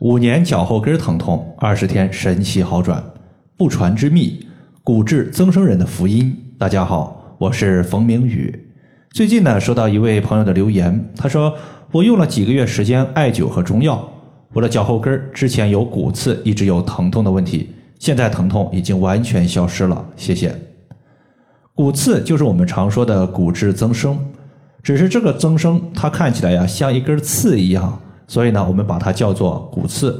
五年脚后跟疼痛，二十天神奇好转，不传之秘，骨质增生人的福音。大家好，我是冯明宇。最近呢，收到一位朋友的留言，他说我用了几个月时间艾灸和中药，我的脚后跟之前有骨刺，一直有疼痛的问题，现在疼痛已经完全消失了，谢谢。骨刺就是我们常说的骨质增生，只是这个增生它看起来呀像一根刺一样。所以呢，我们把它叫做骨刺。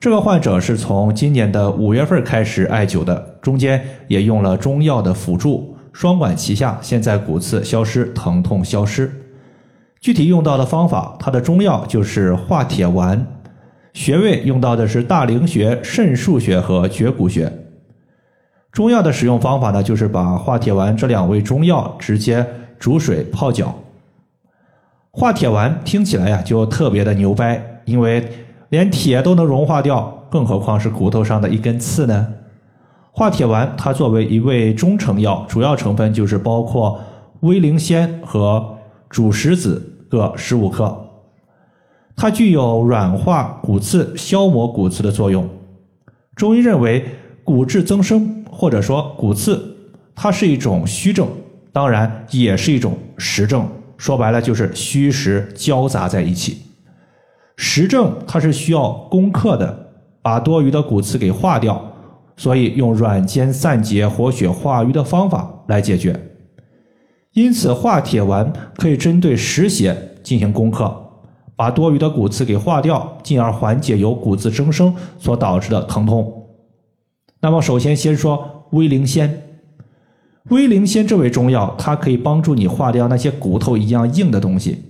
这个患者是从今年的五月份开始艾灸的，中间也用了中药的辅助，双管齐下，现在骨刺消失，疼痛消失。具体用到的方法，它的中药就是化铁丸，穴位用到的是大陵穴、肾腧穴和绝骨穴。中药的使用方法呢，就是把化铁丸这两味中药直接煮水泡脚。化铁丸听起来呀就特别的牛掰，因为连铁都能融化掉，更何况是骨头上的一根刺呢？化铁丸它作为一味中成药，主要成分就是包括威灵仙和主石子各十五克，它具有软化骨刺、消磨骨刺的作用。中医认为骨质增生或者说骨刺，它是一种虚症，当然也是一种实症。说白了就是虚实交杂在一起，实证它是需要攻克的，把多余的骨刺给化掉，所以用软坚散结、活血化瘀的方法来解决。因此，化铁丸可以针对实邪进行攻克，把多余的骨刺给化掉，进而缓解由骨刺增生所导致的疼痛。那么，首先先说威灵仙。威灵仙这味中药，它可以帮助你化掉那些骨头一样硬的东西。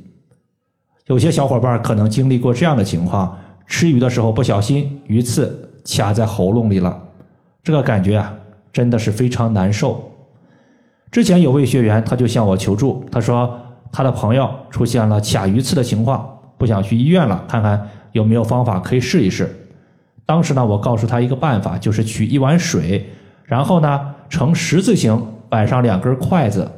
有些小伙伴可能经历过这样的情况：吃鱼的时候不小心鱼刺卡在喉咙里了，这个感觉啊，真的是非常难受。之前有位学员他就向我求助，他说他的朋友出现了卡鱼刺的情况，不想去医院了，看看有没有方法可以试一试。当时呢，我告诉他一个办法，就是取一碗水，然后呢呈十字形。摆上两根筷子，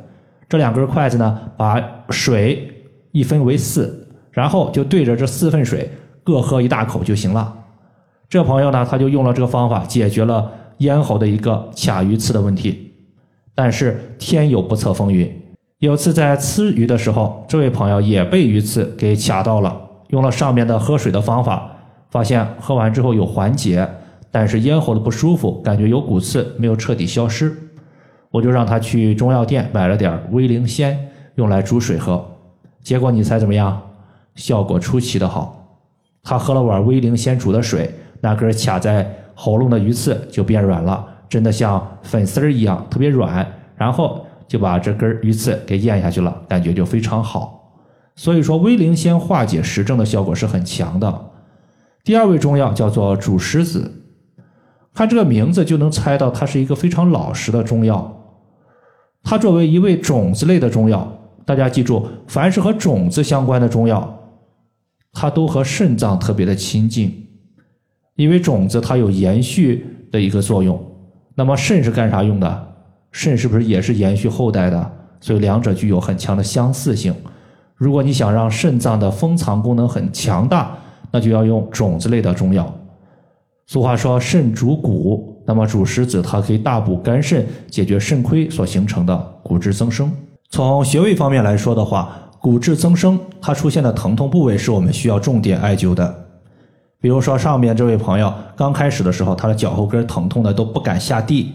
这两根筷子呢，把水一分为四，然后就对着这四份水各喝一大口就行了。这朋友呢，他就用了这个方法，解决了咽喉的一个卡鱼刺的问题。但是天有不测风云，有次在吃鱼的时候，这位朋友也被鱼刺给卡到了，用了上面的喝水的方法，发现喝完之后有缓解，但是咽喉的不舒服，感觉有骨刺没有彻底消失。我就让他去中药店买了点威灵仙，用来煮水喝。结果你猜怎么样？效果出奇的好。他喝了碗威灵仙煮的水，那根卡在喉咙的鱼刺就变软了，真的像粉丝儿一样，特别软。然后就把这根鱼刺给咽下去了，感觉就非常好。所以说，威灵仙化解实症的效果是很强的。第二味中药叫做主石子。看这个名字就能猜到，它是一个非常老实的中药。它作为一味种子类的中药，大家记住，凡是和种子相关的中药，它都和肾脏特别的亲近，因为种子它有延续的一个作用。那么肾是干啥用的？肾是不是也是延续后代的？所以两者具有很强的相似性。如果你想让肾脏的封藏功能很强大，那就要用种子类的中药。俗话说肾主骨，那么主石子它可以大补肝肾，解决肾亏所形成的骨质增生。从穴位方面来说的话，骨质增生它出现的疼痛部位是我们需要重点艾灸的。比如说上面这位朋友刚开始的时候，他的脚后跟疼痛的都不敢下地，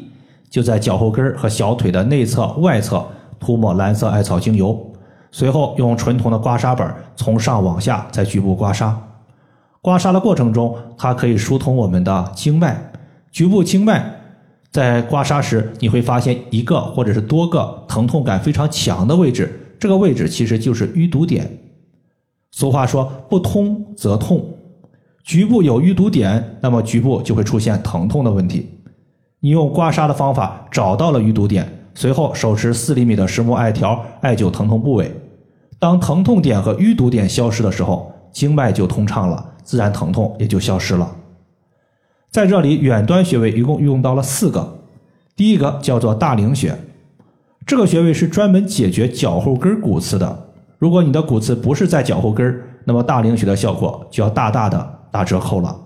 就在脚后跟和小腿的内侧、外侧涂抹蓝色艾草精油，随后用纯铜的刮痧板从上往下在局部刮痧。刮痧的过程中，它可以疏通我们的经脉，局部经脉。在刮痧时，你会发现一个或者是多个疼痛感非常强的位置，这个位置其实就是淤堵点。俗话说“不通则痛”，局部有淤堵点，那么局部就会出现疼痛的问题。你用刮痧的方法找到了淤堵点，随后手持四厘米的石木艾条艾灸疼痛部位。当疼痛点和淤堵点消失的时候，经脉就通畅了。自然疼痛也就消失了。在这里，远端穴位一共用到了四个。第一个叫做大陵穴，这个穴位是专门解决脚后跟骨刺的。如果你的骨刺不是在脚后跟那么大陵穴的效果就要大大的打折扣了。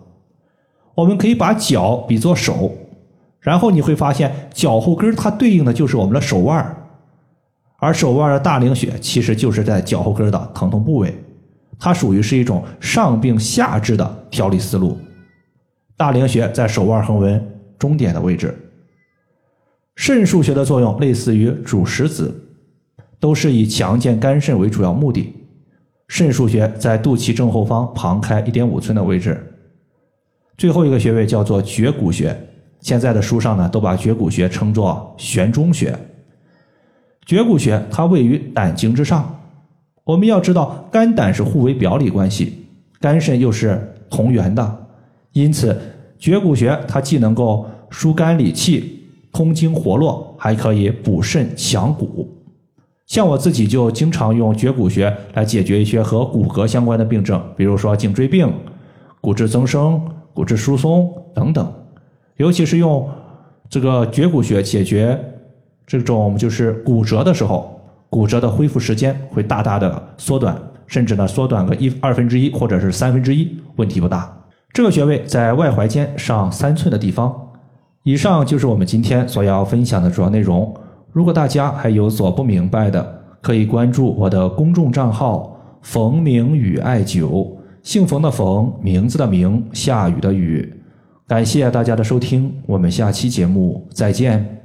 我们可以把脚比作手，然后你会发现脚后跟它对应的就是我们的手腕而手腕的大陵穴其实就是在脚后跟的疼痛部位，它属于是一种上病下治的调理思路。大陵穴在手腕横纹中点的位置。肾腧穴的作用类似于主食子，都是以强健肝肾为主要目的。肾腧穴在肚脐正后方旁开一点五寸的位置。最后一个穴位叫做绝骨穴，现在的书上呢都把绝骨穴称作悬中穴。绝骨穴它位于胆经之上。我们要知道，肝胆是互为表里关系，肝肾又是同源的，因此绝骨穴它既能够疏肝理气。通经活络，还可以补肾强骨。像我自己就经常用绝骨穴来解决一些和骨骼相关的病症，比如说颈椎病、骨质增生、骨质疏松等等。尤其是用这个绝骨穴解决这种就是骨折的时候，骨折的恢复时间会大大的缩短，甚至呢缩短个一二分之一或者是三分之一，问题不大。这个穴位在外踝尖上三寸的地方。以上就是我们今天所要分享的主要内容。如果大家还有所不明白的，可以关注我的公众账号“冯明宇艾灸”，姓冯的冯，名字的名，下雨的雨。感谢大家的收听，我们下期节目再见。